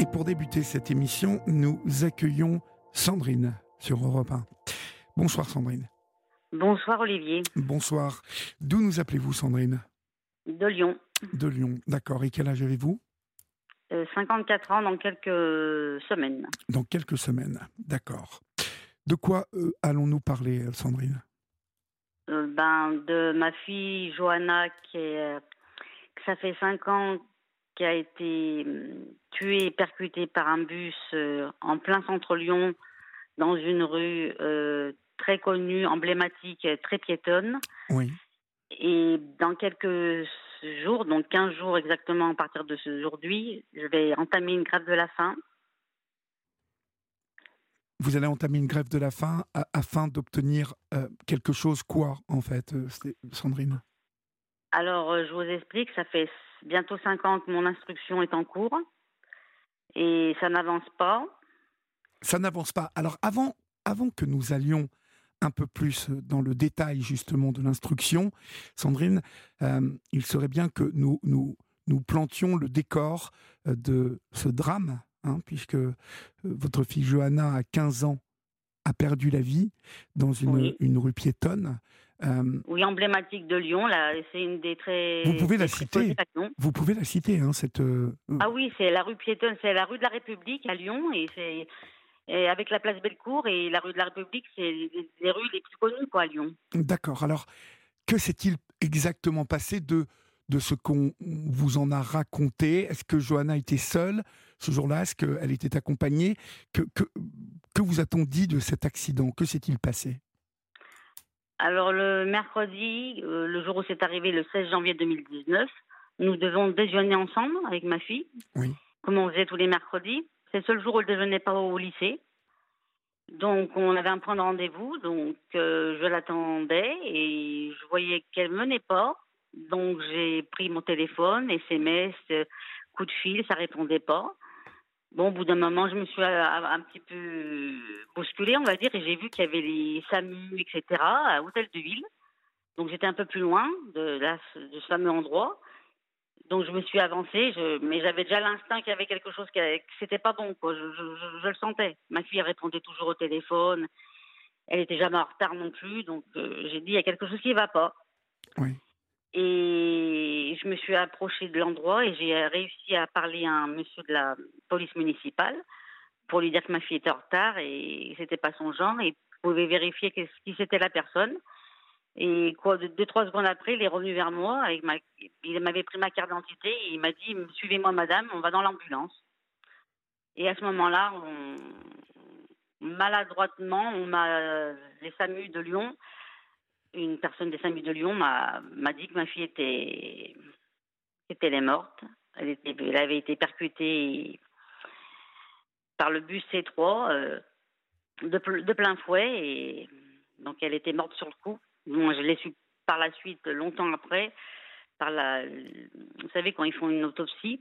Et pour débuter cette émission, nous accueillons Sandrine sur Europe 1. Bonsoir Sandrine. Bonsoir Olivier. Bonsoir. D'où nous appelez-vous Sandrine? De Lyon. De Lyon, d'accord. Et quel âge avez-vous? 54 euh, ans dans quelques semaines. Dans quelques semaines, d'accord. De quoi euh, allons-nous parler, Sandrine? Euh, ben, De ma fille Johanna, qui est, ça fait 5 ans qui a été hum, tuée et percutée par un bus en plein centre Lyon, dans une rue très connue, emblématique, très piétonne. Oui. Et dans quelques jours, donc 15 jours exactement à partir de ce aujourd'hui, je vais entamer une grève de la faim. Vous allez entamer une grève de la faim afin d'obtenir euh, quelque chose, quoi, en fait, euh, Sandrine? Alors, euh, je vous explique, ça fait bientôt 5 ans que mon instruction est en cours et ça n'avance pas. Ça n'avance pas. Alors, avant, avant que nous allions un peu plus dans le détail justement de l'instruction, Sandrine, euh, il serait bien que nous, nous, nous plantions le décor euh, de ce drame, hein, puisque euh, votre fille Johanna, à 15 ans, a perdu la vie dans une, une rue piétonne. Oui, emblématique de Lyon. Là, c'est une des très. Vous pouvez la citer. Vous pouvez la citer, hein, cette. Ah oui, c'est la rue piétonne, c'est la rue de la République à Lyon, et c'est et avec la place Bellecour et la rue de la République, c'est les, rues les plus connues quoi, à Lyon. D'accord. Alors, que s'est-il exactement passé de, de ce qu'on vous en a raconté? Est-ce que Johanna était seule ce jour-là? Est-ce qu'elle était accompagnée? Que, que, que vous a-t-on dit de cet accident? Que s'est-il passé? Alors, le mercredi, euh, le jour où c'est arrivé, le 16 janvier 2019, nous devons déjeuner ensemble avec ma fille. Oui. Comme on faisait tous les mercredis. C'est le seul jour où elle ne déjeunait pas au lycée. Donc on avait un point de rendez-vous, donc euh, je l'attendais et je voyais qu'elle menait pas. Donc j'ai pris mon téléphone, SMS, coup de fil, ça répondait pas. Bon, au bout d'un moment, je me suis euh, un petit peu bousculée, on va dire, et j'ai vu qu'il y avait les SAMU, etc., à Hôtel de Ville. Donc j'étais un peu plus loin de, de ce fameux endroit. Donc je me suis avancée, mais j'avais déjà l'instinct qu'il y avait quelque chose qui c'était pas bon. Je, le sentais. Ma fille répondait toujours au téléphone, elle était jamais en retard non plus, donc euh, j'ai dit il y a quelque chose qui ne va pas. Oui. Et je me suis approchée de l'endroit et j'ai réussi à parler à un monsieur de la police municipale pour lui dire que ma fille était en retard et c'était pas son genre et pouvait vérifier qui c'était la personne. Et deux, trois secondes après, il est revenu vers moi. Avec il m'avait pris ma carte d'identité et il m'a dit Suivez-moi, madame, on va dans l'ambulance. Et à ce moment-là, maladroitement, on m'a, les SAMU de Lyon, une personne des SAMU de Lyon m'a, dit que ma fille était, était morte. Elle, avait été percutée par le bus C3 euh, de, plein fouet et donc elle était morte sur le coup. Moi, je l'ai su par la suite, longtemps après. Vous savez, quand ils font une autopsie,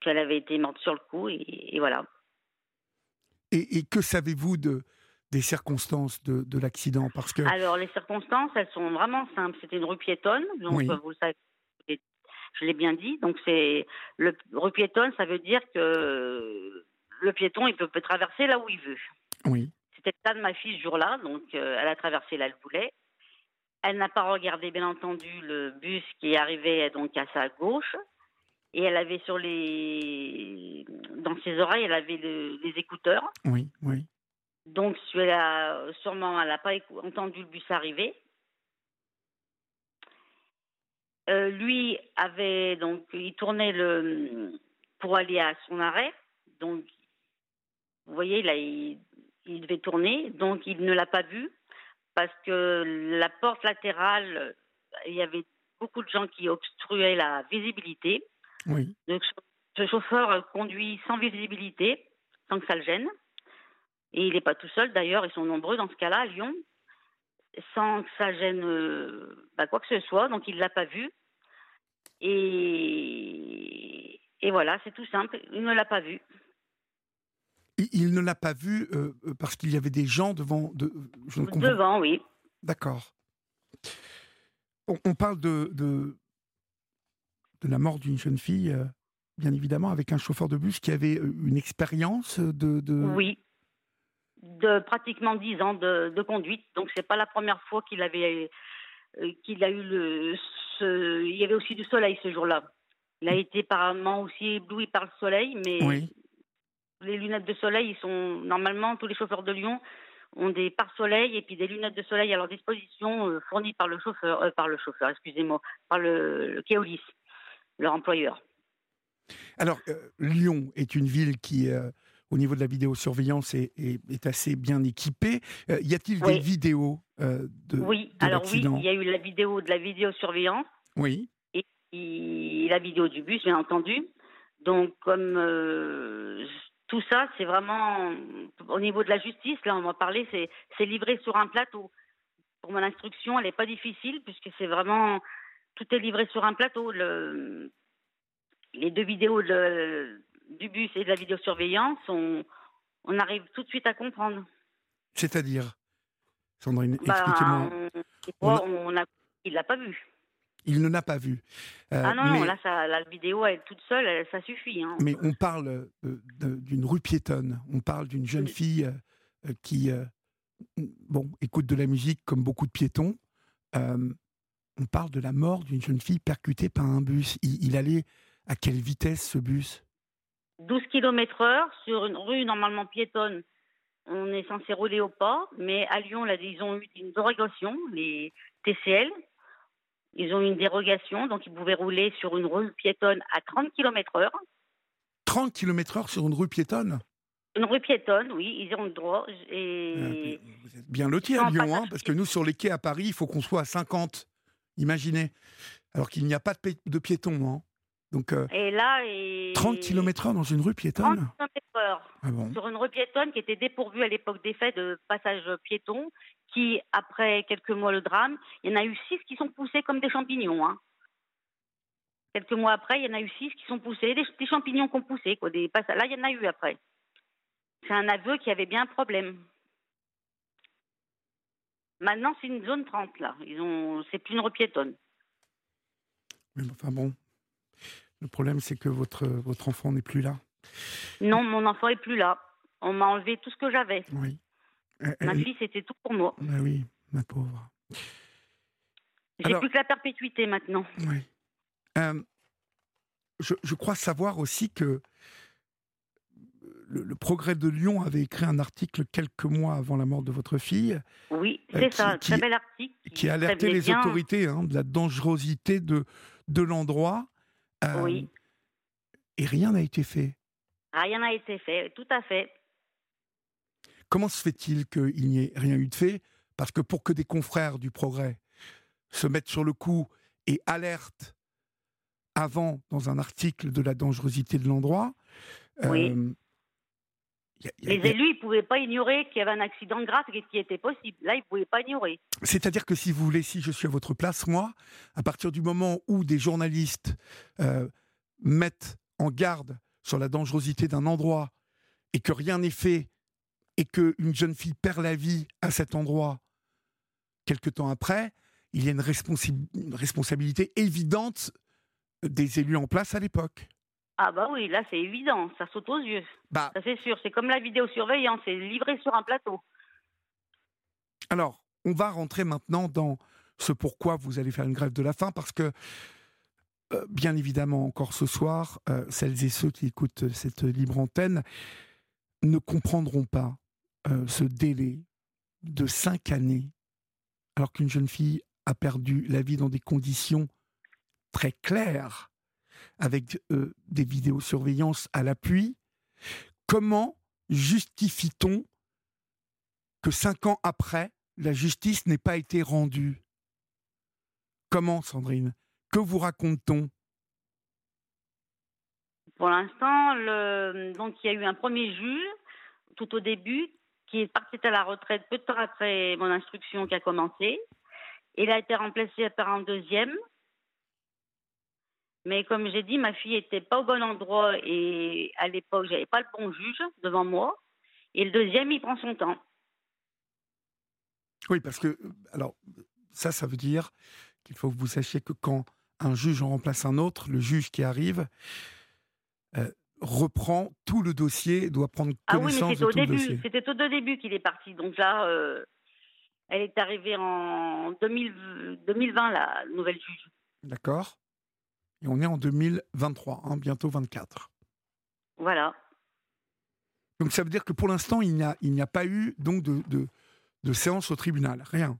qu'elle avait été morte sur le coup, et, voilà. Et, que savez-vous de, des circonstances de, de l'accident Parce que alors les circonstances, elles sont vraiment simples. C'était une rue piétonne, donc vous le savez, je l'ai bien dit. Donc c'est le rue piétonne, ça veut dire que le piéton, il peut, peut traverser là où il veut. Oui. C'était le cas de ma fille ce jour-là, donc euh, elle a traversé là, elle voulait. Elle n'a pas regardé, bien entendu, le bus qui arrivait donc à sa gauche. Et elle avait sur les. Dans ses oreilles, elle avait les écouteurs. Oui, oui. Donc, sûrement, elle n'a pas entendu le bus arriver. Euh, lui avait donc, il tournait le pour aller à son arrêt. Donc, vous voyez, là, il, il devait tourner. Donc, il ne l'a pas vu parce que la porte latérale, il y avait beaucoup de gens qui obstruaient la visibilité. Oui. Donc, ce chauffeur conduit sans visibilité, sans que ça le gêne. Et il n'est pas tout seul, d'ailleurs, ils sont nombreux dans ce cas-là à Lyon, sans que ça gêne euh, bah, quoi que ce soit. Donc, il ne l'a pas vu. Et, et voilà, c'est tout simple. Il ne l'a pas vu. Il ne l'a pas vu euh, parce qu'il y avait des gens devant. De, devant, oui. D'accord. On, parle de, de, de, la mort d'une jeune fille. Euh, bien évidemment, avec un chauffeur de bus qui avait une expérience de, Oui, de pratiquement 10 ans de, conduite. Donc, c'est pas la première fois qu'il avait qu'il a eu le. Il y avait aussi du soleil ce jour-là. Il a été apparemment aussi ébloui par le soleil, mais les lunettes de soleil, ils sont normalement tous les chauffeurs de Lyon ont des pare-soleil et puis des lunettes de soleil à leur disposition euh, fournies par le chauffeur, euh, par le chauffeur, excusez-moi, par le, Keolis, leur employeur. Alors, euh, Lyon est une ville qui, au niveau de la vidéosurveillance, est, est, assez bien équipée. y a-t-il des vidéos de Oui, alors oui, il y a eu la vidéo de la vidéosurveillance. Oui. Et la vidéo du bus, bien entendu. Donc, comme tout ça, c'est vraiment au niveau de la justice. Là, on va parler, c'est livré sur un plateau. Pour mon instruction, elle n'est pas difficile puisque c'est vraiment tout est livré sur un plateau. Le, les deux vidéos du bus et de la vidéosurveillance, on, on arrive tout de suite à comprendre. C'est-à-dire, Sandrine, bah, expliquez-moi. On, il l'a pas vu. Il ne l'a pas vu. Euh, ah non, là, la vidéo, elle, toute seule, ça suffit. Hein. Mais on parle euh, d'une rue piétonne, on parle d'une jeune fille euh, qui bon, écoute de la musique comme beaucoup de piétons. on parle de la mort d'une jeune fille percutée par un bus. Il, allait à quelle vitesse ce bus? 12 km/h sur une rue normalement piétonne. On est censé rouler au pas, mais à Lyon, là, ils ont eu une dérogation, les TCL, ils ont eu une dérogation, donc ils pouvaient rouler sur une rue piétonne à 30 km/h. 30 km/h sur une rue piétonne? Une rue piétonne, oui, ils ont le droit. Et... Ah, vous êtes bien lotis à Lyon, hein, parce que nous, sur les quais à Paris, il faut qu'on soit à 50. Imaginez. Alors qu'il n'y a pas de, piétons. Hein. Donc, euh, et là, 30 km/h dans une rue piétonne 30 km/h ah sur une rue piétonne qui était dépourvue à l'époque des faits de passage piéton qui, après quelques mois, le drame, il y en a eu six qui sont poussés comme des champignons. Hein. Quelques mois après, il y en a eu six qui sont poussés, des, champignons qui ont poussé. Quoi, des Là, il y en a eu après. C'est un aveu qui avait bien un problème. Maintenant, c'est une zone 30, là. Ils ont... C'est plus une repiétonne. Mais enfin bon, le problème, c'est que votre, votre enfant n'est plus là. Non, mon enfant est plus là. On m'a enlevé tout ce que j'avais. Oui. Ma fille, c'était tout pour moi. Bah oui, ma pauvre. J'ai plus que la perpétuité maintenant. Oui. Euh, je, crois savoir aussi que le, Progrès de Lyon avait écrit un article quelques mois avant la mort de votre fille. Oui, euh, c'est ça, un très bel article. Qui, alertait les autorités hein, de la dangerosité de, de l'endroit. Euh, oui. Et rien n'a été fait. Rien n'a été fait, tout à fait. Comment se fait-il qu'il n'y ait rien eu de fait? Parce que pour que des confrères du progrès se mettent sur le coup et alertent avant dans un article de la dangerosité de l'endroit. Oui. Euh, les élus, ils ne pouvaient pas ignorer qu'il y avait un accident grave qui était possible. Là, ils ne pouvaient pas ignorer. C'est-à-dire que si vous voulez, si je suis à votre place, moi, à partir du moment où des journalistes euh, mettent en garde sur la dangerosité d'un endroit et que rien n'est fait et qu'une jeune fille perd la vie à cet endroit quelque temps après, il y a une, responsabilité évidente des élus en place à l'époque. Ah bah oui, là c'est évident, ça saute aux yeux. Bah, ça c'est sûr, c'est comme la vidéosurveillance, c'est livré sur un plateau. Alors, on va rentrer maintenant dans ce pourquoi vous allez faire une grève de la faim, parce que, euh, bien évidemment, encore ce soir, euh, celles et ceux qui écoutent cette libre antenne ne comprendront pas euh, ce délai de cinq années, alors qu'une jeune fille a perdu la vie dans des conditions très claires, avec euh, des vidéosurveillances à l'appui, comment justifie-t-on que cinq ans après, la justice n'ait pas été rendue? Comment, Sandrine? Que vous raconte-t-on? Pour l'instant, donc il y a eu un premier juge tout au début qui est parti à la retraite peu de temps après mon instruction qui a commencé. Il a été remplacé par un deuxième. Mais comme j'ai dit, ma fille n'était pas au bon endroit et à l'époque, j'avais pas le bon juge devant moi. Et le deuxième, il prend son temps. Oui, parce que, alors, ça, ça veut dire qu'il faut que vous sachiez que quand un juge en remplace un autre, le juge qui arrive reprend tout le dossier, doit prendre connaissance ah oui, mais de au tout le début, dossier. C'était au début qu'il est parti. Donc là, elle est arrivée en 2020, la nouvelle juge. D'accord. Et on est en 2023, hein, bientôt 24. Voilà. Donc ça veut dire que pour l'instant, il n'y a, il n'y a pas eu donc de, de, de, séance au tribunal, rien.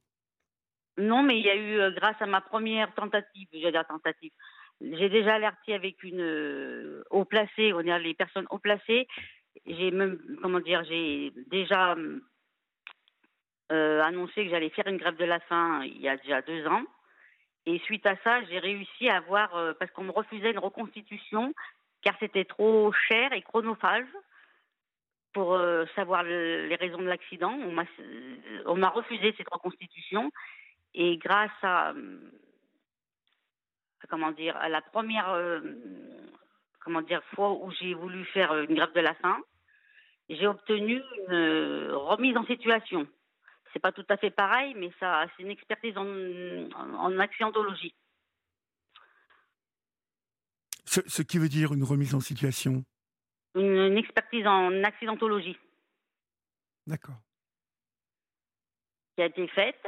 Non, mais il y a eu, euh, grâce à ma première tentative, vais dire tentative, j'ai déjà alerté avec une euh, haut placée, on est les personnes haut placées. J'ai même, comment dire, j'ai déjà euh, annoncé que j'allais faire une grève de la faim il y a déjà deux ans. Et suite à ça, j'ai réussi à avoir, euh, parce qu'on me refusait une reconstitution, car c'était trop cher et chronophage pour euh, savoir le, les raisons de l'accident. On m'a refusé cette reconstitution. Et grâce à, comment dire, à la première euh, comment dire, fois où j'ai voulu faire une grève de la faim, j'ai obtenu une remise en situation c'est pas tout à fait pareil, mais ça, c'est une expertise en, en, accidentologie. Ce, qui veut dire une remise en situation? Une, expertise en accidentologie. D'accord. Qui a été faite.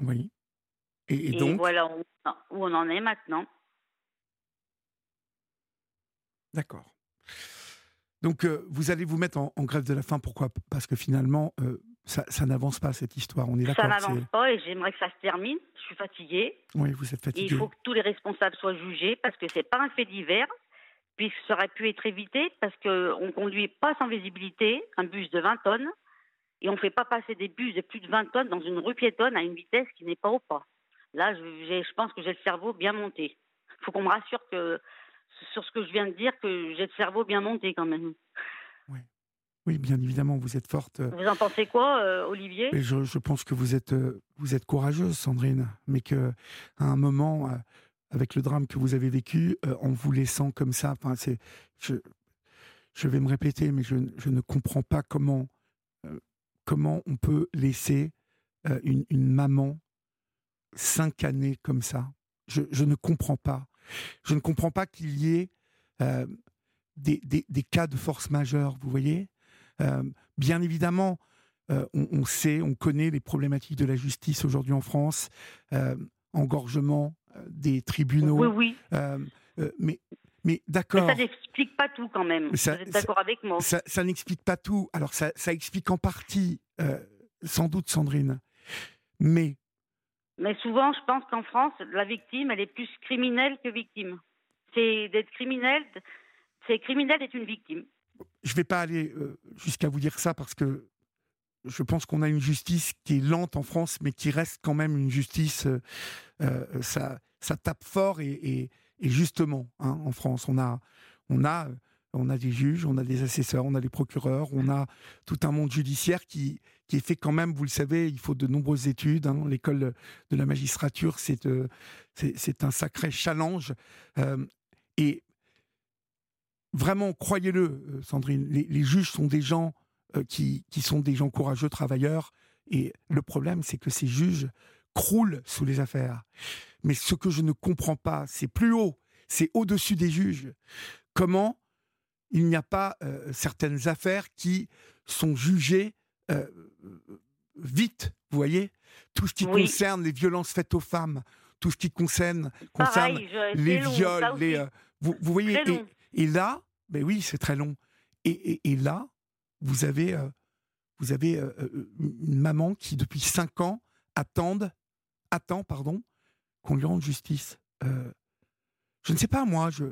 Oui. Et, et donc? voilà où on en est maintenant. D'accord. Donc, euh, vous allez vous mettre en, grève de la faim. Pourquoi? Parce que finalement, euh, ça, n'avance pas, cette histoire. On est d'accord. Ça n'avance pas et j'aimerais que ça se termine. Je suis fatiguée. Oui, vous êtes fatiguée. il faut que tous les responsables soient jugés parce que ce n'est pas un fait divers, puisque ça aurait pu être évité parce qu'on ne conduit pas sans visibilité un bus de 20 tonnes et on ne fait pas passer des bus de plus de 20 tonnes dans une rue piétonne à une vitesse qui n'est pas au pas. Là, je, je pense que j'ai le cerveau bien monté. Il faut qu'on me rassure que sur ce que je viens de dire que j'ai le cerveau bien monté quand même. Oui, oui bien évidemment, vous êtes forte. Vous en pensez quoi, euh, Olivier? Je, je, pense que vous êtes, euh, vous êtes courageuse, Sandrine, mais que à un moment, euh, avec le drame que vous avez vécu, en vous laissant comme ça, c'est, je, je vais me répéter, mais je, je ne comprends pas comment, comment on peut laisser une, une maman cinq années comme ça. Je ne comprends pas. Je ne comprends pas qu'il y ait euh, des, des, cas de force majeure, vous voyez. Euh, bien évidemment, euh, on, sait, on connaît les problématiques de la justice aujourd'hui en France, engorgement des tribunaux. Oui, oui. mais mais d'accord. Ça n'explique pas tout quand même. vous êtes d'accord avec moi Ça, ça n'explique pas tout. Alors ça, ça explique en partie, sans doute, Sandrine. Mais mais souvent, je pense qu'en France, la victime, elle est plus criminelle que victime. C'est d'être criminel, c'est criminel d'être une victime. Je ne vais pas aller euh, jusqu'à vous dire ça parce que je pense qu'on a une justice qui est lente en France, mais qui reste quand même une justice. Euh, euh, ça, ça tape fort et, justement, hein, en France, on a on a des juges, on a des assesseurs, on a des procureurs, on a tout un monde judiciaire qui, qui est fait quand même, vous le savez, il faut de nombreuses études. Hein. L'école de la magistrature, c'est euh, un sacré challenge. Euh, et vraiment, croyez-le, euh, Sandrine, les, juges sont des gens qui, qui sont des gens courageux, travailleurs. Et le problème, c'est que ces juges croulent sous les affaires. Mais ce que je ne comprends pas, c'est plus haut, c'est au-dessus des juges. Comment il n'y a pas euh, certaines affaires qui sont jugées euh, vite, vous voyez Tout ce qui concerne les violences faites aux femmes, tout ce qui concerne, concerne les viols, les, euh, vous, voyez, et, là, ben oui, c'est très long. Et, et, là, vous avez, vous avez une maman qui, depuis cinq ans, attend, attend pardon, qu'on lui rende justice. je ne sais pas, moi, je,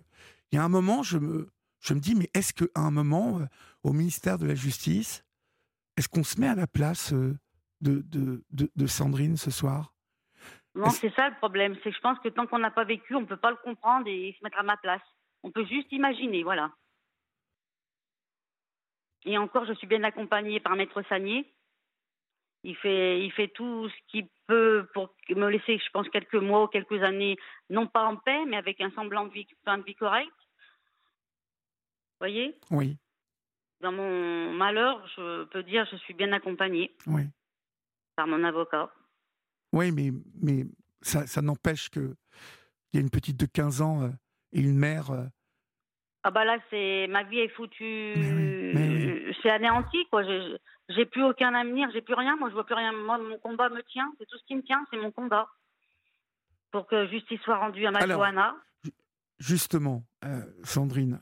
il y a un moment, je me, je me dis, mais est-ce qu'à un moment, euh, au ministère de la Justice, est-ce qu'on se met à la place euh, de, de, de, Sandrine ce soir? Non, c'est ça le problème. C'est que je pense que tant qu'on n'a pas vécu, on ne peut pas le comprendre et se mettre à ma place. On peut juste imaginer, voilà. Et encore, je suis bien accompagnée par Maître Sagnier. Il fait, il fait tout ce qu'il peut pour me laisser, je pense, quelques mois ou quelques années, non pas en paix, mais avec un semblant de vie, de vie correcte voyez? Oui. Dans mon malheur, je peux dire je suis bien accompagnée. Oui. Par mon avocat. Oui, mais, mais ça, ça n'empêche que Il y a une petite de 15 ans euh, et une mère. euh, Ah bah là, c'est ma vie est foutue, oui, c'est anéanti quoi. J'ai plus aucun avenir, j'ai plus rien. Moi, je vois plus rien. Moi, mon combat me tient. C'est tout ce qui me tient, c'est mon combat pour que justice soit rendue à ma Alors, Johanna. Justement, euh, Sandrine,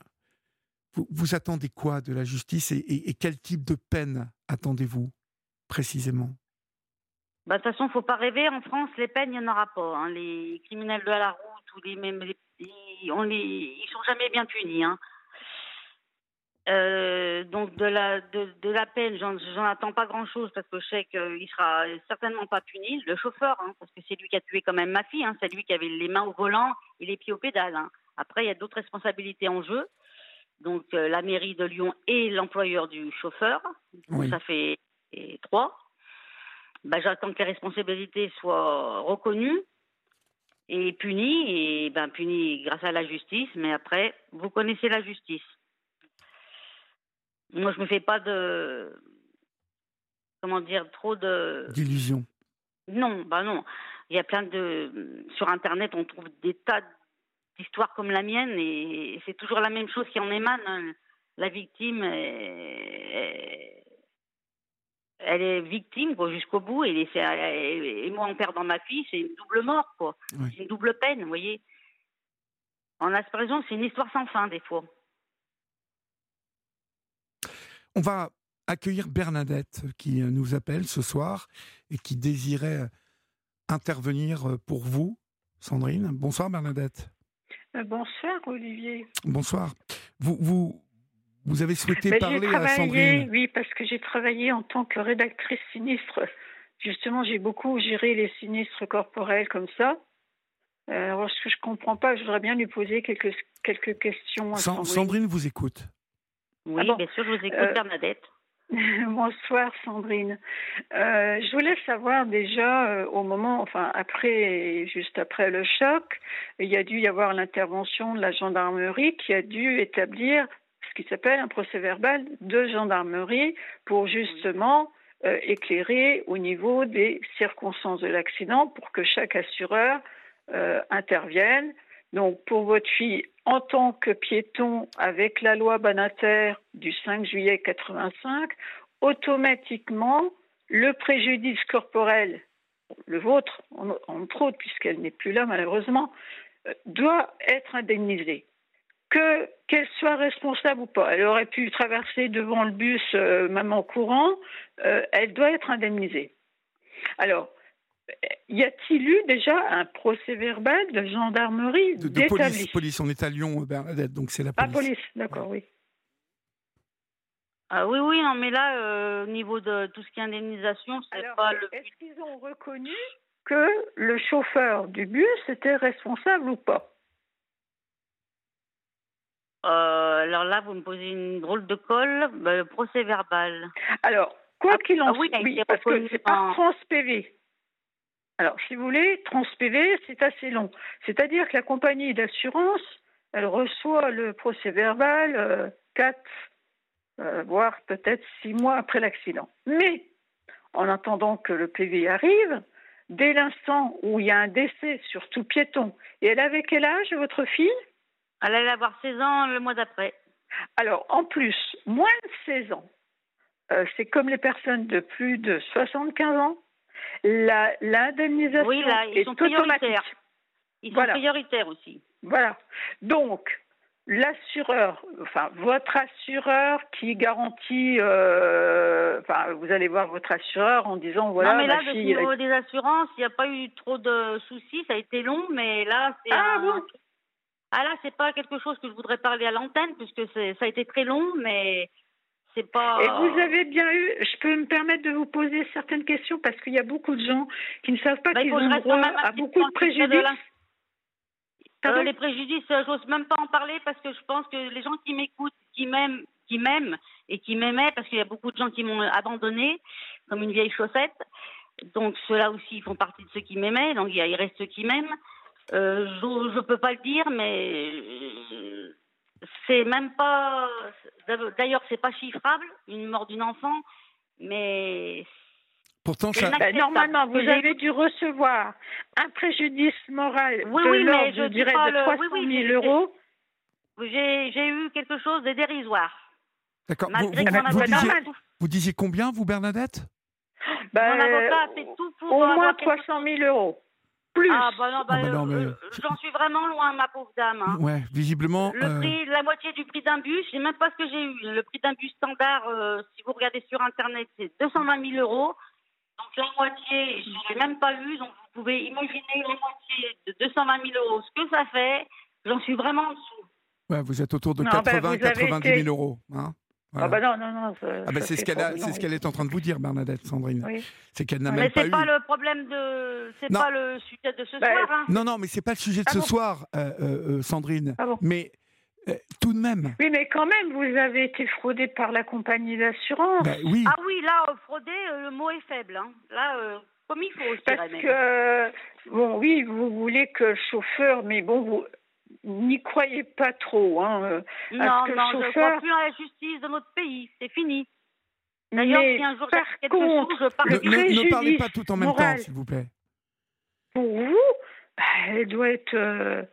vous, attendez quoi de la justice et, quel type de peine attendez-vous précisément? Bah, de toute façon, faut pas rêver. En France, les peines, il n'y en aura pas. hein. Les criminels de la route ou les même, ils, sont jamais bien punis. hein. Euh, donc de la peine, j'en attends pas grand chose parce que je sais qu'il sera certainement pas puni. Le chauffeur, hein, parce que c'est lui qui a tué quand même ma fille. c'est lui qui avait les mains au volant et les pieds au pédale. hein. Après, il y a d'autres responsabilités en jeu. Donc euh, la mairie de Lyon et l'employeur du chauffeur. Donc, Oui. Ça fait et trois. Bah, j'attends que les responsabilités soient reconnues et punies, et ben punies grâce à la justice, mais après, vous connaissez la justice. Moi, je me fais pas de. Comment dire, trop de. D'illusion. Non, bah non. Il y a plein de. Sur Internet, on trouve des tas d'histoires comme la mienne, et c'est toujours la même chose qui en émane. hein. La victime, est- elle est victime jusqu'au bout, et, moi, en perdant ma fille, c'est une double mort, quoi. Oui. C'est une double peine, vous voyez. En aspersion, c'est une histoire sans fin, des fois. On va accueillir Bernadette euh, qui euh, nous appelle ce soir et qui désirait euh, intervenir euh, pour vous, Sandrine. Bonsoir Bernadette. Euh, Bonsoir Olivier. Bonsoir. Vous, vous, vous avez souhaité Ben, j'ai parler à travaillé, Sandrine. oui, parce que j'ai travaillé en tant que rédactrice sinistre. Justement, j'ai beaucoup géré les sinistres corporels comme ça. Euh, alors, ce que je comprends pas, je voudrais bien lui poser quelques, quelques questions. à Sandrine. Sandrine vous écoute. Oui, bon bien sûr, je vous écoute, Euh, Bernadette. Bonsoir Sandrine. Euh, je voulais savoir déjà euh, au moment, enfin après, juste après le choc, il y a dû y avoir l'intervention de la gendarmerie qui a dû établir ce qui s'appelle un procès verbal de gendarmerie pour justement euh, éclairer au niveau des circonstances de l'accident pour que chaque assureur intervienne. Donc pour votre fille, en tant que piéton avec la loi Banater du 5 juillet 85, automatiquement le préjudice corporel, le vôtre en- entre autres, puisqu'elle n'est plus là malheureusement, euh, doit être indemnisé. Que qu'elle soit responsable ou pas, elle aurait pu traverser devant le bus euh, même en courant, euh, elle doit être indemnisée. Alors, y a-t-il eu déjà un procès verbal de gendarmerie De, police, police. On est à Lyon, euh, Bernadette, donc c'est la Ah, police. police, d'accord, oui. Ah oui, oui, non, mais là, euh, au niveau de tout ce qui est indemnisation, c'est Alors, pas le est-ce qu'ils ont reconnu que le chauffeur du bus était responsable ou pas? Euh, alors là, vous me posez une drôle de colle. Bah, le procès verbal. Alors, quoi Ah, qu'il en ah oui, soit, il a été parce que c'est pas en- trans PV. Alors, si vous voulez, trans PV, c'est assez long. C'est-à-dire que la compagnie d'assurance, elle reçoit le procès verbal euh, quatre, euh, voire peut-être six mois après l'accident. Mais, en attendant que le PV arrive, dès l'instant où il y a un décès, surtout piéton, et elle avait quel âge, votre fille? Elle allait avoir 16 ans le mois d'après. Alors, en plus, moins de 16 ans, euh, c'est comme les personnes de plus de 75 ans. La- L'indemnisation Oui, là, ils est sont automatique. prioritaires. Ils sont Voilà. prioritaires aussi. Voilà. Donc, l'assureur, enfin, votre assureur qui garantit, euh, enfin, vous allez voir votre assureur en disant, voilà, non, mais là, fille... niveau des assurances, il n'y a pas eu trop de soucis. Ça a été long, mais là, c'est Ah un... bon? Ah là, c'est pas quelque chose que je voudrais parler à l'antenne, puisque ça a été très long, mais c'est pas... Et vous avez bien eu, je peux me permettre de vous poser certaines questions parce qu'il y a beaucoup de gens qui ne savent pas Bah, il qu'ils ont droit à beaucoup de de préjudices. Pardon Euh, les préjudices, euh, j'ose même pas en parler parce que je pense que les gens qui m'écoutent, qui m'aiment, qui m'aiment et qui m'aimaient, parce qu'il y a beaucoup de gens qui m'ont abandonné comme une vieille chaussette. Donc ceux-là aussi font partie de ceux qui m'aimaient. Donc il, reste ceux qui m'aiment. Euh, je ne peux pas le dire, mais c'est même pas. D'ailleurs, c'est pas chiffrable une mort d'une enfant, mais Pourtant, ça... Ben, normalement, vous avez dû recevoir un préjudice moral Oui, de oui, mais l'ordre, je dirais, de le- 300 oui, 000 oui, mais- euros. J'ai j'ai eu quelque chose de dérisoire. D'accord. Vous, bah, disiez, vous combien, vous, Bernadette? Ben, mon avocat a fait tout pour au avoir moins quelque 300 000 euros. Plus. Ah bah non, bah, Ah bah non, euh, mais- euh, j'en suis vraiment loin, ma pauvre dame. hein. Ouais, visiblement. Le euh, prix, la moitié du prix d'un bus, je sais même pas ce que j'ai eu. Le prix d'un bus standard, euh, si vous regardez sur internet, c'est 220 000 euros. Donc la moitié, je l'ai même pas eu. Donc vous pouvez imaginer la moitié de 220 000 euros, ce que ça fait. J'en suis vraiment en dessous. ouais, vous êtes autour de Non, ben, 80, vous avez 90 été- 000 euros. Hein Ah bah non, non, non. ça- Ah ben, ça c'est ce qu'elle c'est ce est en train de vous dire, Bernadette, Sandrine. Oui. C'est qu'elle n'a Mais même pas c'est eu. pas le problème de, c'est Non. pas le sujet de ce Bah, soir. Hein. Non, non, mais c'est pas le sujet de Ah ce bon soir, euh, euh, euh, Sandrine. Ah bon Mais euh, tout de même. Oui, mais quand même, vous avez été fraudé par la compagnie d'assurance. Ben oui. Ah oui, là, euh, euh, le mot est faible. Hein. Là, euh, comme il faut, je Parce même. que, bon, oui, vous voulez que le chauffeur, mais bon, vous n'y croyez pas trop. Hein. euh, Non, parce que le non, je ne crois plus à la justice de notre pays. C'est fini. D'ailleurs, si un jour par j'arrive quelque contre, chose, je parle Ne, le ne- ne parlez pas tout en même moral. temps, s'il vous plaît. pour vous, bah, elle doit être. euh,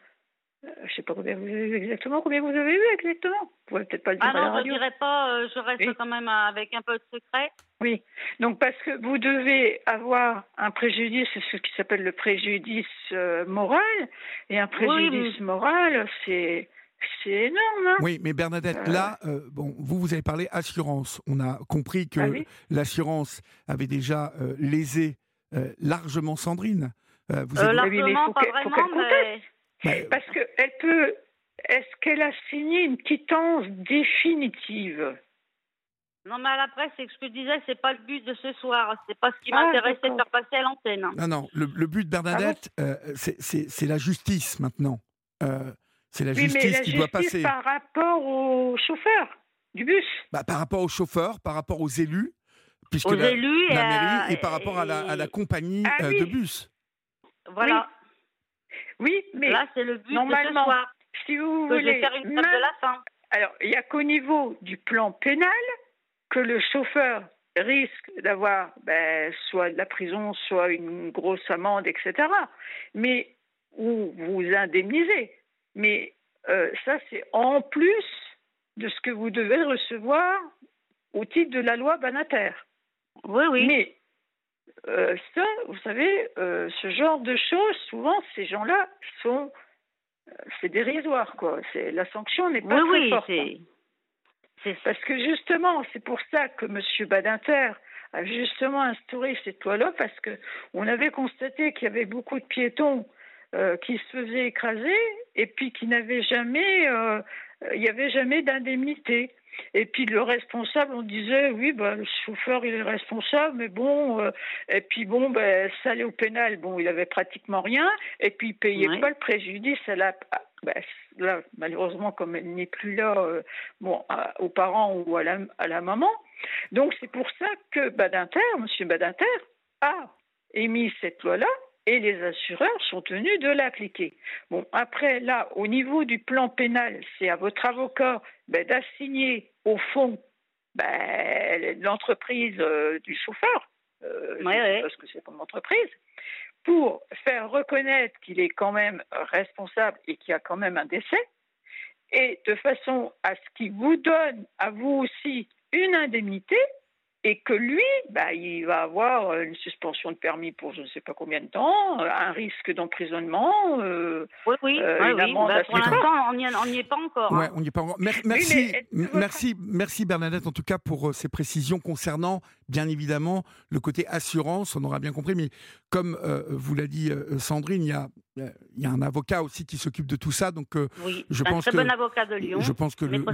euh, je sais pas combien vous avez eu exactement. Combien vous avez eu exactement Vous pouvez peut-être pas le dire Ah à la non, je ne radio. dirais pas, euh, je reste Oui. quand même avec un peu de secret. Oui. Donc parce que vous devez avoir un préjudice, c'est ce qui s'appelle le préjudice euh, moral, et un préjudice moral, c'est c'est énorme. Hein Oui, mais Bernadette, Euh. là, euh, bon, vous, vous avez parlé assurance. On a compris que Ah oui l'assurance avait déjà euh, lésé euh, largement Sandrine. Euh, vous Euh, avez- oui, mais largement, faut pas vraiment, qu'elle mais... Ben, Parce que elle peut. Est-ce qu'elle a signé une quittance définitive? Non, mais après, c'est que ce que je disais, c'est pas le but de ce soir. C'est pas ce qui Ah, m'intéressait de faire passer à l'antenne. non, non, le, le but de Bernadette, Ah euh, c'est- c'est c'est la justice maintenant. Euh, c'est la Oui, mais justice la qui justice doit passer. par rapport au chauffeur du bus. Bah, par rapport aux chauffeurs, par rapport aux élus, puisque Aux la, élus et la à- mairie, et par rapport à la, à la compagnie Ah euh, oui. de bus. Voilà. Oui, mais Là, c'est le but de ce normalement, soir. si vous Que je vais voulez. faire une table de la fin. Alors, il n'y a qu'au niveau du plan pénal que le chauffeur risque d'avoir ben, soit de la prison, soit une grosse amende, etc. Mais ou vous indemnisez. Mais euh, ça, c'est en plus de ce que vous devez recevoir au titre de la loi Banater. Oui, oui. Mais euh, ça, vous savez, euh, ce genre de choses, souvent, ces gens-là sont, euh, c'est dérisoire, quoi. La sanction n'est pas oui, très oui, forte. hein. Parce que justement, c'est pour ça que M. Badinter a justement instauré cette loi-là, parce que on avait constaté qu'il y avait beaucoup de piétons euh, qui se faisaient écraser et puis qui n'avaient jamais, euh, il n'y avait jamais d'indemnité. Et puis le responsable, on disait oui, bah, le chauffeur il est responsable, mais bon, euh, et puis bon, ben ça allait au pénal, bon, il avait pratiquement rien, et puis il payait Ouais. pas le préjudice à la, à- ben, là malheureusement comme elle n'est plus là, euh, bon, à- aux parents ou à la, à la maman. Donc c'est pour ça que Badinter, Monsieur Badinter, a émis cette loi-là et les assureurs sont tenus de l'appliquer. Bon, après, là, au niveau du plan pénal, c'est à votre avocat ben, d'assigner au fond ben, l'entreprise euh, du chauffeur, euh, Ouais, ouais. parce que c'est comme entreprise, pour faire reconnaître qu'il est quand même responsable et qu'il y a quand même un décès, et de façon à ce qu'il vous donne à vous aussi une indemnité et que lui, bah, il va avoir une suspension de permis pour je ne sais pas combien de temps, un risque d'emprisonnement. euh, Oui, oui, Euh, oui, une oui. amende Bah, assez pour l'instant, on n'y est pas encore. hein. Ouais, on n'y est pas encore. Oui, merci, mais merci, merci Bernadette en tout cas pour euh, ces précisions concernant, bien évidemment, le côté assurance. On aura bien compris, mais comme euh, vous l'a dit euh, Sandrine, il y a, il y a un avocat aussi qui s'occupe de tout ça, donc euh, Oui, Je un pense très que- bon avocat de Lyon. je pense que le,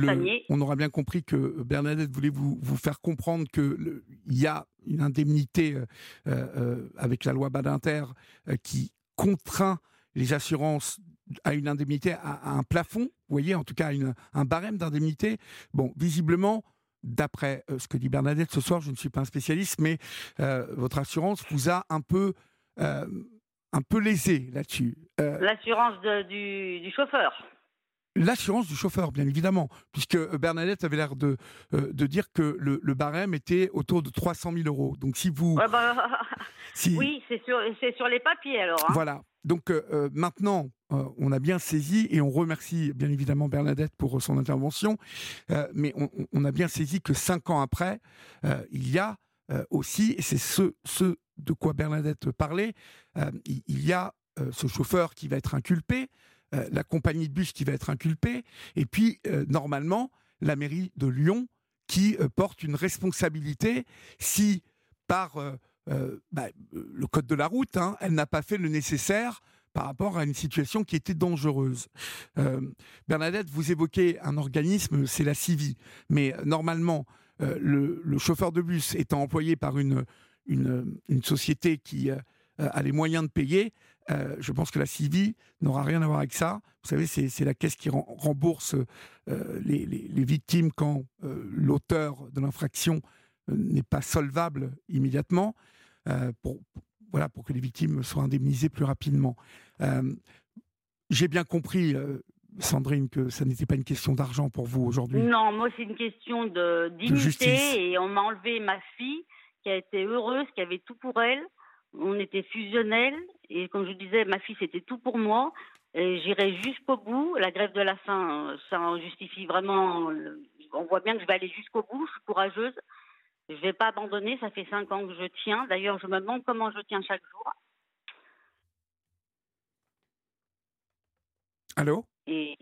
on aura bien compris que Bernadette voulait vous, vous faire comprendre que il y a une indemnité euh, euh, avec la loi Badinter euh, qui contraint les assurances à une indemnité, à, à un plafond, vous voyez, en tout cas à une- un barème d'indemnité. Bon, visiblement, d'après euh, ce que dit Bernadette ce soir, je ne suis pas un spécialiste, mais euh, votre assurance vous a un peu, euh, un peu lésé là-dessus. Euh, L'assurance du, du chauffeur. L'assurance du chauffeur, bien évidemment, puisque Bernadette avait l'air de, de dire que le, barème était autour de 300 000 euros. Donc si vous... Bah, oui, c'est sur, sur les papiers alors. Hein. Voilà. Donc maintenant, on a bien saisi, et on remercie bien évidemment Bernadette pour son intervention, mais on, a bien saisi que cinq ans après, il y a aussi, et c'est ce, ce de quoi Bernadette parlait, il y a ce chauffeur qui va être inculpé, euh, la compagnie de bus qui va être inculpée, et puis euh, normalement la mairie de Lyon qui euh, porte une responsabilité si par bah, le code de la route, hein, elle n'a pas fait le nécessaire par rapport à une situation qui était dangereuse. Bernadette, vous évoquez un organisme, c'est la CIVI, mais normalement, le, chauffeur de bus étant employé par une, une, une société qui a les moyens de payer, euh, je pense que la CIVI n'aura rien à voir avec ça. Vous savez, c'est la caisse qui rembourse euh, les, victimes quand euh, l'auteur de l'infraction n'est pas solvable immédiatement, pour, voilà, pour que les victimes soient indemnisées plus rapidement. J'ai bien compris, Sandrine, que ça n'était pas une question d'argent pour vous aujourd'hui. Non, moi c'est une question de dignité et on m'a enlevé ma fille qui a été heureuse, qui avait tout pour elle on était fusionnels et comme je disais, ma fille c'était tout pour moi. Et j'irai jusqu'au bout. La grève de la faim, ça en justifie vraiment. On voit bien que je vais aller jusqu'au bout. Je suis courageuse. Je vais pas abandonner. Ça fait cinq ans que je tiens. D'ailleurs, je me demande comment je tiens chaque jour. Allô? Oui.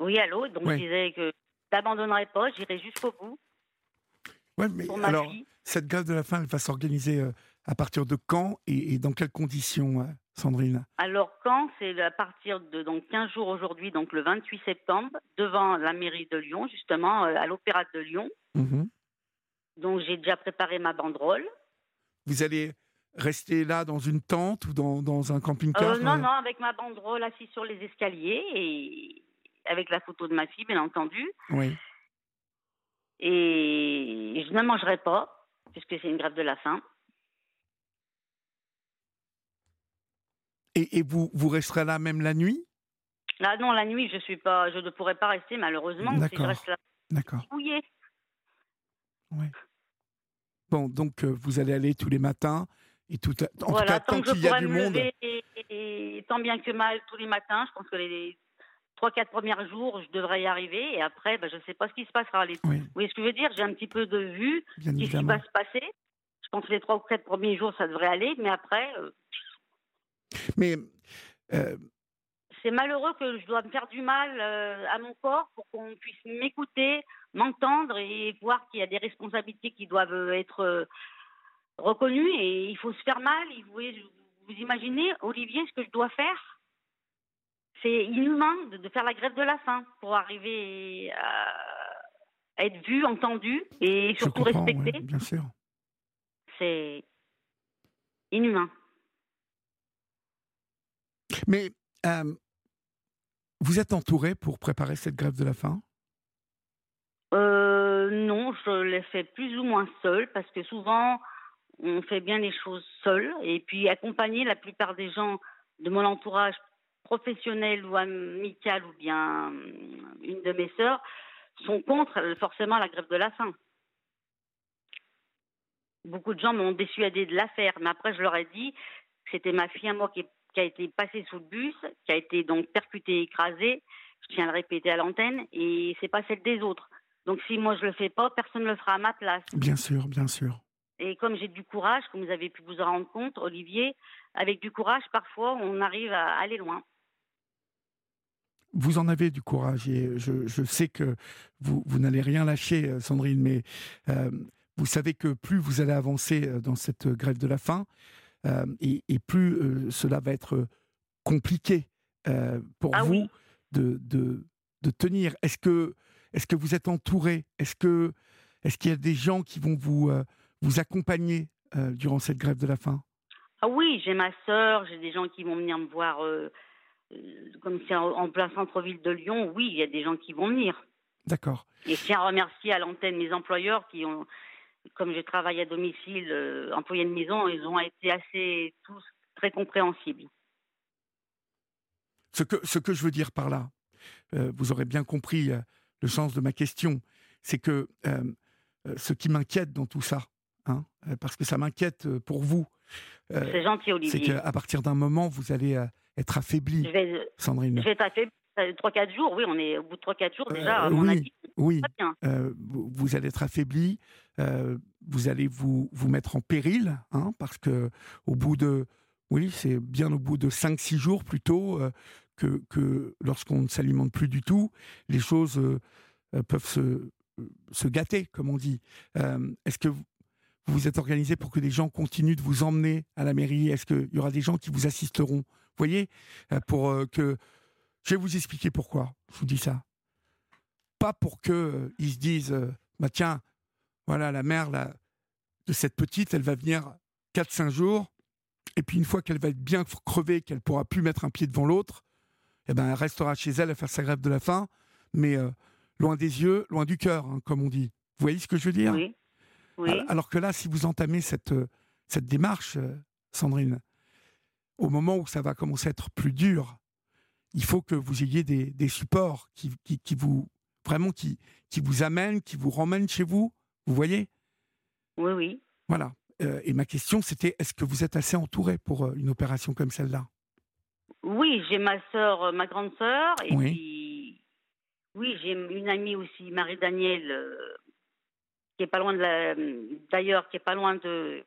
Oui, allô. Donc je disais que n'abandonnerai pas. J'irai jusqu'au bout. Ouais, mais alors, cette grève de la faim, elle va s'organiser euh, à partir de quand et, dans quelles conditions, euh, Sandrine? Alors quand? C'est à partir de donc 15 jours aujourd'hui, donc le 28 septembre, devant la mairie de Lyon, justement, euh, à l'Opéra de Lyon. Mmh donc j'ai déjà préparé ma banderole. Vous allez rester là dans une tente ou dans, dans un camping-car? Euh, Non, non, avec ma banderole assise sur les escaliers et avec la photo de ma fille, bien entendu. Oui. Et je ne mangerai pas, puisque c'est une grève de la faim. Et, vous, vous resterez là même la nuit? Là, non, la nuit, je suis pas, je ne pourrais pas rester malheureusement. Si je reste là, D'accord. Oui. Bon, donc euh, vous allez aller tous les matins et tout. En tout cas, tant, qu'il y a du monde. Et, tant bien que mal tous les matins. Je pense que les trois, quatre premiers jours, je devrais y arriver. Et après, ben, je ne sais pas ce qui se passera. Les... Oui. Vous voyez ce que je veux dire? J'ai un petit peu de vue. Qu'est-ce qui va se passer Je pense que les trois ou quatre premiers jours, ça devrait aller. Mais après. Euh, mais. Euh, c'est malheureux que je dois me faire du mal euh, à mon corps pour qu'on puisse m'écouter, m'entendre et voir qu'il y a des responsabilités qui doivent être reconnues et il faut se faire mal. Vous, vous imaginez, Olivier, ce que je dois faire? C'est inhumain de, faire la grève de la faim pour arriver à, être vu, entendu et surtout respecté. bien sûr. C'est inhumain. Mais euh, vous êtes entouré pour préparer cette grève de la faim? Euh, Non, je l'ai fait plus ou moins seul parce que souvent on fait bien les choses seul et puis accompagner la plupart des gens de mon entourage professionnel ou amical ou bien euh, une de mes sœurs sont contre forcément la grève de la faim. Beaucoup de gens m'ont dissuadé de la faire, mais après je leur ai dit que c'était ma fille à moi qui qui a été passé sous le bus, qui a été donc percuté, écrasé. Je tiens à le répéter à l'antenne, et c'est pas celle des autres. Donc si moi je le fais pas, personne ne le fera à ma place. Bien sûr, bien sûr. Et comme j'ai du courage, comme vous avez pu vous en rendre compte, Olivier, avec du courage, parfois on arrive à aller loin. Vous en avez du courage et je, je sais que vous, vous n'allez rien lâcher, euh, Sandrine, mais euh, vous savez que plus vous allez avancer euh, dans cette grève de la faim, euh, et, plus euh, cela va être compliqué pour ah vous de, de, de, tenir. Est-ce que, est que vous êtes entouré? Est-ce que est qu'il y a des gens qui vont vous, vous accompagner durant cette grève de la faim? Ah oui, j'ai ma sœur, j'ai des gens qui vont venir me voir comme c'est en, plein centre-ville de Lyon. Oui, il y a des gens qui vont venir. D'accord. Et je tiens à remercier à l'antenne mes employeurs qui ont, comme je travaille à domicile, euh, employé de maison, ils ont été assez tous très compréhensibles. Ce que, ce que je veux dire par là, vous aurez bien compris le sens de ma question. C'est que ce qui m'inquiète dans tout ça, hein, parce que ça m'inquiète pour vous, c'est gentil, Olivier. C'est qu'à partir d'un moment, vous allez être affaibli, Sandrine. Je vais être affaibli. 3-4 jours, oui, on est au bout de 3-4 jours déjà, oui, Oui, vous, allez être affaibli, vous allez vous, vous mettre en péril, hein, parce que au bout de, oui, c'est bien au bout de 5-6 jours plutôt que, que lorsqu'on ne s'alimente plus du tout, les choses peuvent se, se gâter, comme on dit. Est-ce que vous vous êtes organisé pour que des gens continuent de vous emmener à la mairie? Est-ce qu'il y aura des gens qui vous assisteront? Vous voyez Pour que. Je vais vous expliquer pourquoi je vous dis ça. Pas pour qu'ils ils se disent bah tiens, voilà, la mère là, de cette petite, elle va venir 4-5 jours, et puis une fois qu'elle va être bien crevée, qu'elle pourra plus mettre un pied devant l'autre, eh ben, elle restera chez elle à faire sa grève de la faim, mais euh, loin des yeux, loin du cœur, hein, comme on dit. Vous voyez ce que je veux dire? Oui. Alors que là, si vous entamez cette, euh, cette démarche, euh, Sandrine, au moment où ça va commencer à être plus dur, il faut que vous ayez des, des supports qui, qui, qui, vous vraiment qui, qui vous amènent, qui vous ramènent chez vous. Vous voyez? Oui, oui. Voilà. Euh, et ma question, c'était est-ce que vous êtes assez entouré pour euh, une opération comme celle-là? Oui, j'ai ma sœur, euh, ma grande sœur, et oui. puis oui, j'ai une amie aussi, Marie Danielle, qui est pas loin de d'ailleurs, qui est pas loin de,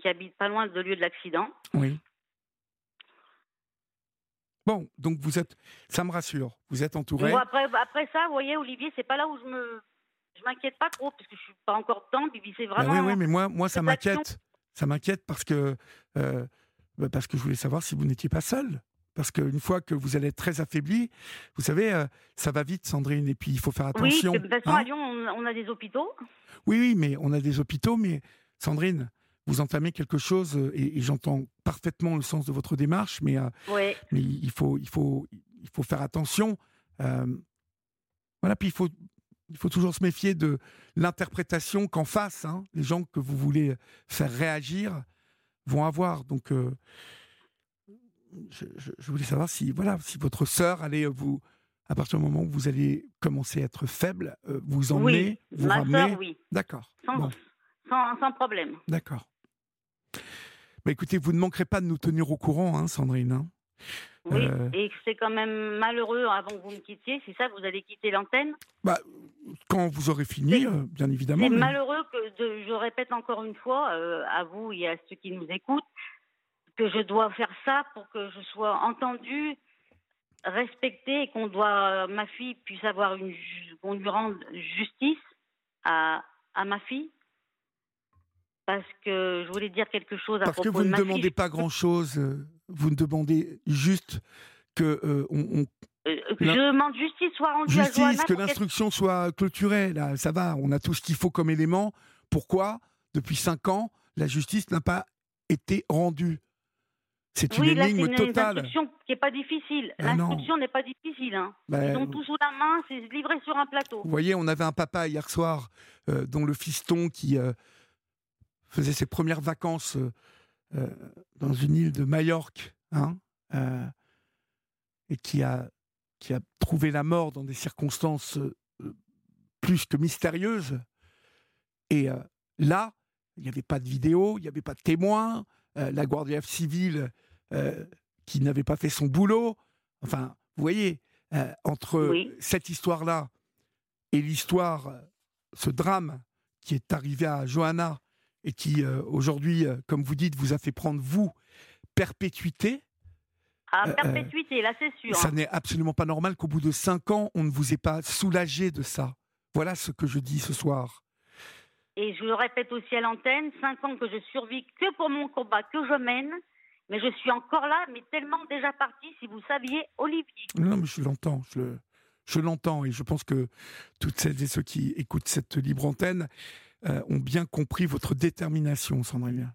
qui habite pas loin de lieu de l'accident. Oui. Bon, donc vous êtes, ça me rassure, vous êtes entouré. Bon, après, après ça, vous voyez, Olivier, c'est pas là où je me je m'inquiète pas trop parce que je suis pas encore dedans. c'est bah vraiment. oui, oui, mais moi, moi, ça m'inquiète. Ça m'inquiète parce que euh, bah, parce que je voulais savoir si vous n'étiez pas seul. Parce qu'une fois que vous allez être très affaibli, vous savez, euh, ça va vite, Sandrine, et puis il faut faire attention. Oui, de toute façon, hein. à Lyon, on, a des hôpitaux. Oui, oui, mais on a des hôpitaux, mais Sandrine, vous entamez quelque chose, euh, et, j'entends parfaitement le sens de votre démarche, mais, mais il, faut, il, faut, il faut faire attention. voilà, puis il faut il faut toujours se méfier de l'interprétation qu'en face, hein, les gens que vous voulez faire réagir vont avoir. Donc, euh, je, voulais savoir si, voilà, si votre sœur allait vous, à partir du moment où vous allez commencer à être faible, euh, vous emmener, oui, vous ma ramener. oui. D'accord. Sans, sans, problème. D'accord. Bah, écoutez, vous ne manquerez pas de nous tenir au courant, hein, Sandrine. Hein. Oui, euh. et c'est quand même malheureux avant que vous me quittiez, c'est ça, vous allez quitter l'antenne? Bah, Quand vous aurez fini, euh, bien évidemment. C'est malheureux que, je répète encore une fois, euh, à vous et à ceux qui nous écoutent, que je dois faire ça pour que je sois entendue, respectée et qu'on doit, ma fille puisse avoir une, qu'on lui rende justice à, à ma fille? Parce que je voulais dire quelque chose à parce propos que vous ne demandez pas grand-chose vous ne demandez juste que euh, on, euh, je demande justice soit rendue justice, à Johanna que l'instruction soit clôturée. Là, ça va, on a tout ce qu'il faut comme élément. Pourquoi, depuis cinq ans, la justice n'a pas été rendue c'est une oui, énigme là, totale. C'est une instruction qui n'est pas difficile. Ah l'instruction n'est pas difficile. Hein. Ben, Ils ont tout sous la main, c'est livré sur un plateau. Vous voyez, on avait un papa hier soir euh, dont le fiston qui faisait ses premières vacances euh, dans une île de Majorque, hein, euh, et qui a, qui a trouvé la mort dans des circonstances euh, plus que mystérieuses. Et là, il n'y avait pas de vidéo, il n'y avait pas de témoins, la Guardia civile qui n'avait pas fait son boulot. Enfin, vous voyez, entre cette histoire-là et l'histoire, ce drame qui est arrivé à Johanna, et qui euh, aujourd'hui, euh, comme vous dites, vous a fait prendre vous perpétuité. Ah, euh, perpétuité, là c'est sûr. Ça n'est absolument pas normal qu'au bout de cinq ans, on ne vous ait pas soulagé de ça. Voilà ce que je dis ce soir. Et je le répète aussi à l'antenne, cinq ans que je survis que pour mon combat que je mène, mais je suis encore là, mais tellement déjà parti, si vous saviez, Olivier. Non, mais je l'entends, je, je l'entends, et je pense que toutes celles et ceux qui écoutent cette libre antenne euh, ont bien compris votre détermination, Sandrine.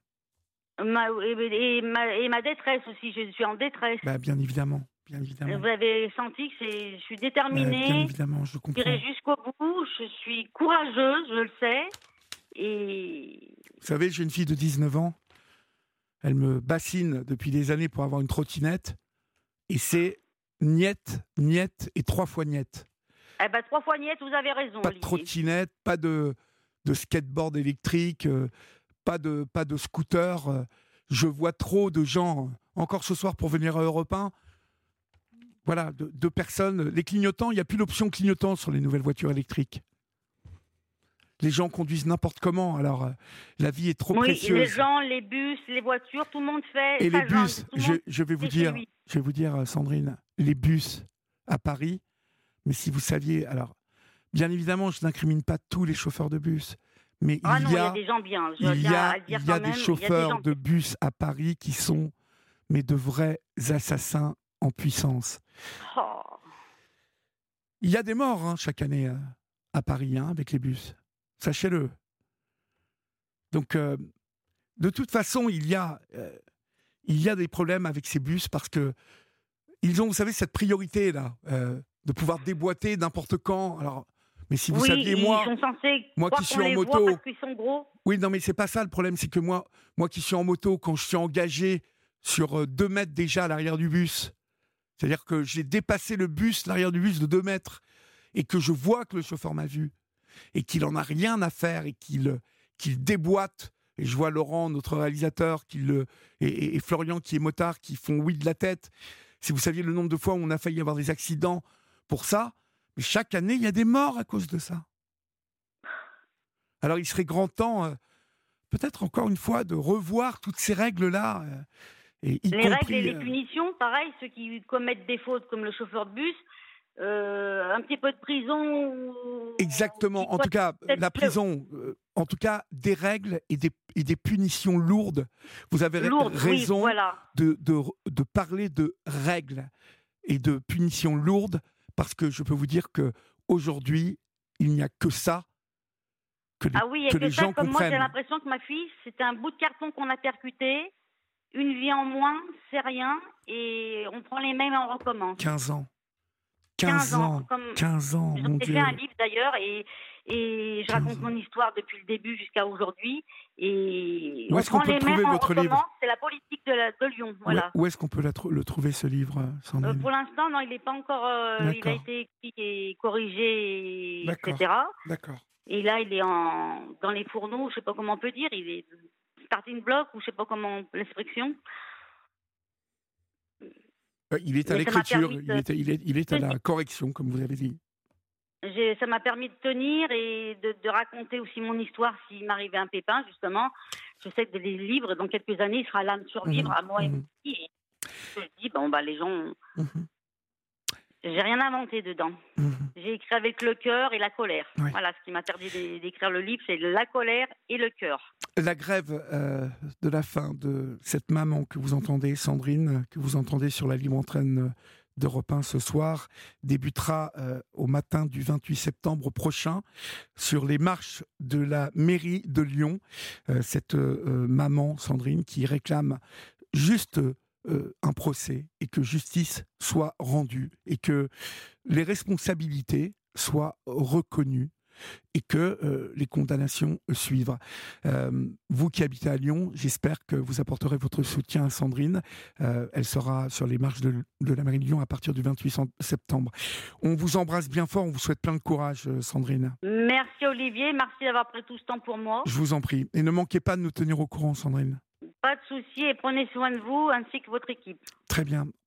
Ma, et, ma, et, ma, détresse aussi, je suis en détresse. Bah, bien évidemment, bien évidemment. Vous avez senti que je suis déterminée. bien évidemment, je comprends. Je jusqu'au bout, je suis courageuse, je le sais. Et... Vous savez, j'ai une fille de 19 ans, elle me bassine depuis des années pour avoir une trottinette, et c'est Niette, niette et trois fois niette. Eh ben, trois fois niette, vous avez raison. Pas de trottinette, pas de, de skateboard électrique, euh, pas, de, pas de scooter. Euh. je vois trop de gens, encore ce soir pour venir à Europe 1, voilà, de, personnes. Les clignotants, il n'y a plus l'option clignotant sur les nouvelles voitures électriques. Les gens conduisent n'importe comment, alors euh, la vie est trop oui, précieuse. Les gens, les bus, les voitures, tout le monde fait. Et les bus, je, vais vous dire, je vais vous dire, Sandrine, les bus à Paris, mais si vous saviez, alors, bien évidemment, je n'incrimine pas tous les chauffeurs de bus, mais ah il, y a, des gens bien. il y a, des chauffeurs de bus à Paris qui sont, mais de vrais assassins en puissance. Oh. Il y a des morts hein, chaque année euh, à Paris hein, avec les bus. Sachez-le. Donc, euh, de toute façon, il y a, euh, il y a des problèmes avec ces bus parce que ils ont, vous savez, cette priorité là, de pouvoir déboîter n'importe quand. Alors, mais si vous saviez moi, moi qui suis en moto, oui, non, mais c'est pas ça le problème, c'est que moi, moi qui suis en moto, quand je suis engagé sur deux mètres déjà à l'arrière du bus, c'est-à-dire que j'ai dépassé le bus, l'arrière du bus de deux mètres, et que je vois que le chauffeur m'a vu et qu'il en a rien à faire et qu'il qu'il déboîte. Et je vois Laurent, notre réalisateur, qu'il et, et, Florian qui est motard, qui font oui de la tête. Si vous saviez le nombre de fois où on a failli avoir des accidents pour ça, mais chaque année il y a des morts à cause de ça. Alors il serait grand temps, euh, peut-être encore une fois, de revoir toutes ces règles-là. Euh, et les règles et les euh, punitions, pareil, ceux qui commettent des fautes comme le chauffeur de bus, euh, un petit peu de prison. Exactement. En tout cas, la prison, euh, en tout cas, des règles et des, et des punitions lourdes. Vous avez raison de, de, de, parler de règles et de punitions lourdes parce que je peux vous dire que aujourd'hui, il n'y a que ça que les, ah oui, et que, les ça, gens comme moi, j'ai l'impression que ma fille, c'était un bout de carton qu'on a percuté. Une vie en moins, c'est rien, et on prend les mêmes et on recommence. 15 ans. 15, ans, 15 ans, mon J'ai fait un livre d'ailleurs et, et je raconte mon histoire depuis le début jusqu'à aujourd'hui. Et où est-ce qu'on peut trouver votre livre C'est la politique de, la, de Lyon. Voilà. Où, est-ce qu'on peut le trouver ce livre, euh, Pour l'instant, non, il n'est pas encore. Euh, il a été écrit et corrigé, etc. D'accord. Et là, il est en, dans les fourneaux, je ne sais pas comment on peut dire. Il est starting block ou je ne sais pas comment l'expression. Euh, il est à l'écriture, il, est, à la correction, comme vous avez dit. Ça m'a permis de tenir et de, raconter aussi mon histoire s'il m'arrivait un pépin, justement. Je sais que les livres, dans quelques années, il sera là de survivre mmh. à moi et mmh. et je dis, bon, bah, les gens. Mmh. J'ai rien inventé dedans. Mhm. J'ai écrit avec le cœur et la colère. Voilà, ce qui m'interdit d'écrire le livre, c'est la colère et le cœur. La grève euh, de la fin de cette maman que vous entendez, Sandrine, que vous entendez sur la libre entraîne d'Europe 1 ce soir, débutera euh, au matin du 28 septembre prochain sur les marches de la mairie de Lyon. Euh, cette maman, Sandrine, qui réclame juste euh, un procès et que justice soit rendue et que les responsabilités soient reconnues et que euh, les condamnations suivent. Euh, vous qui habitez à Lyon, j'espère que vous apporterez votre soutien à Sandrine. elle sera sur les marches de, la mairie de Lyon à partir du 28 septembre. On vous embrasse bien fort, on vous souhaite plein de courage, Sandrine. Merci Olivier, merci d'avoir pris tout ce temps pour moi. Je vous en prie. Et ne manquez pas de nous tenir au courant, Sandrine. Pas de souci et prenez soin de vous ainsi que votre équipe. Très bien.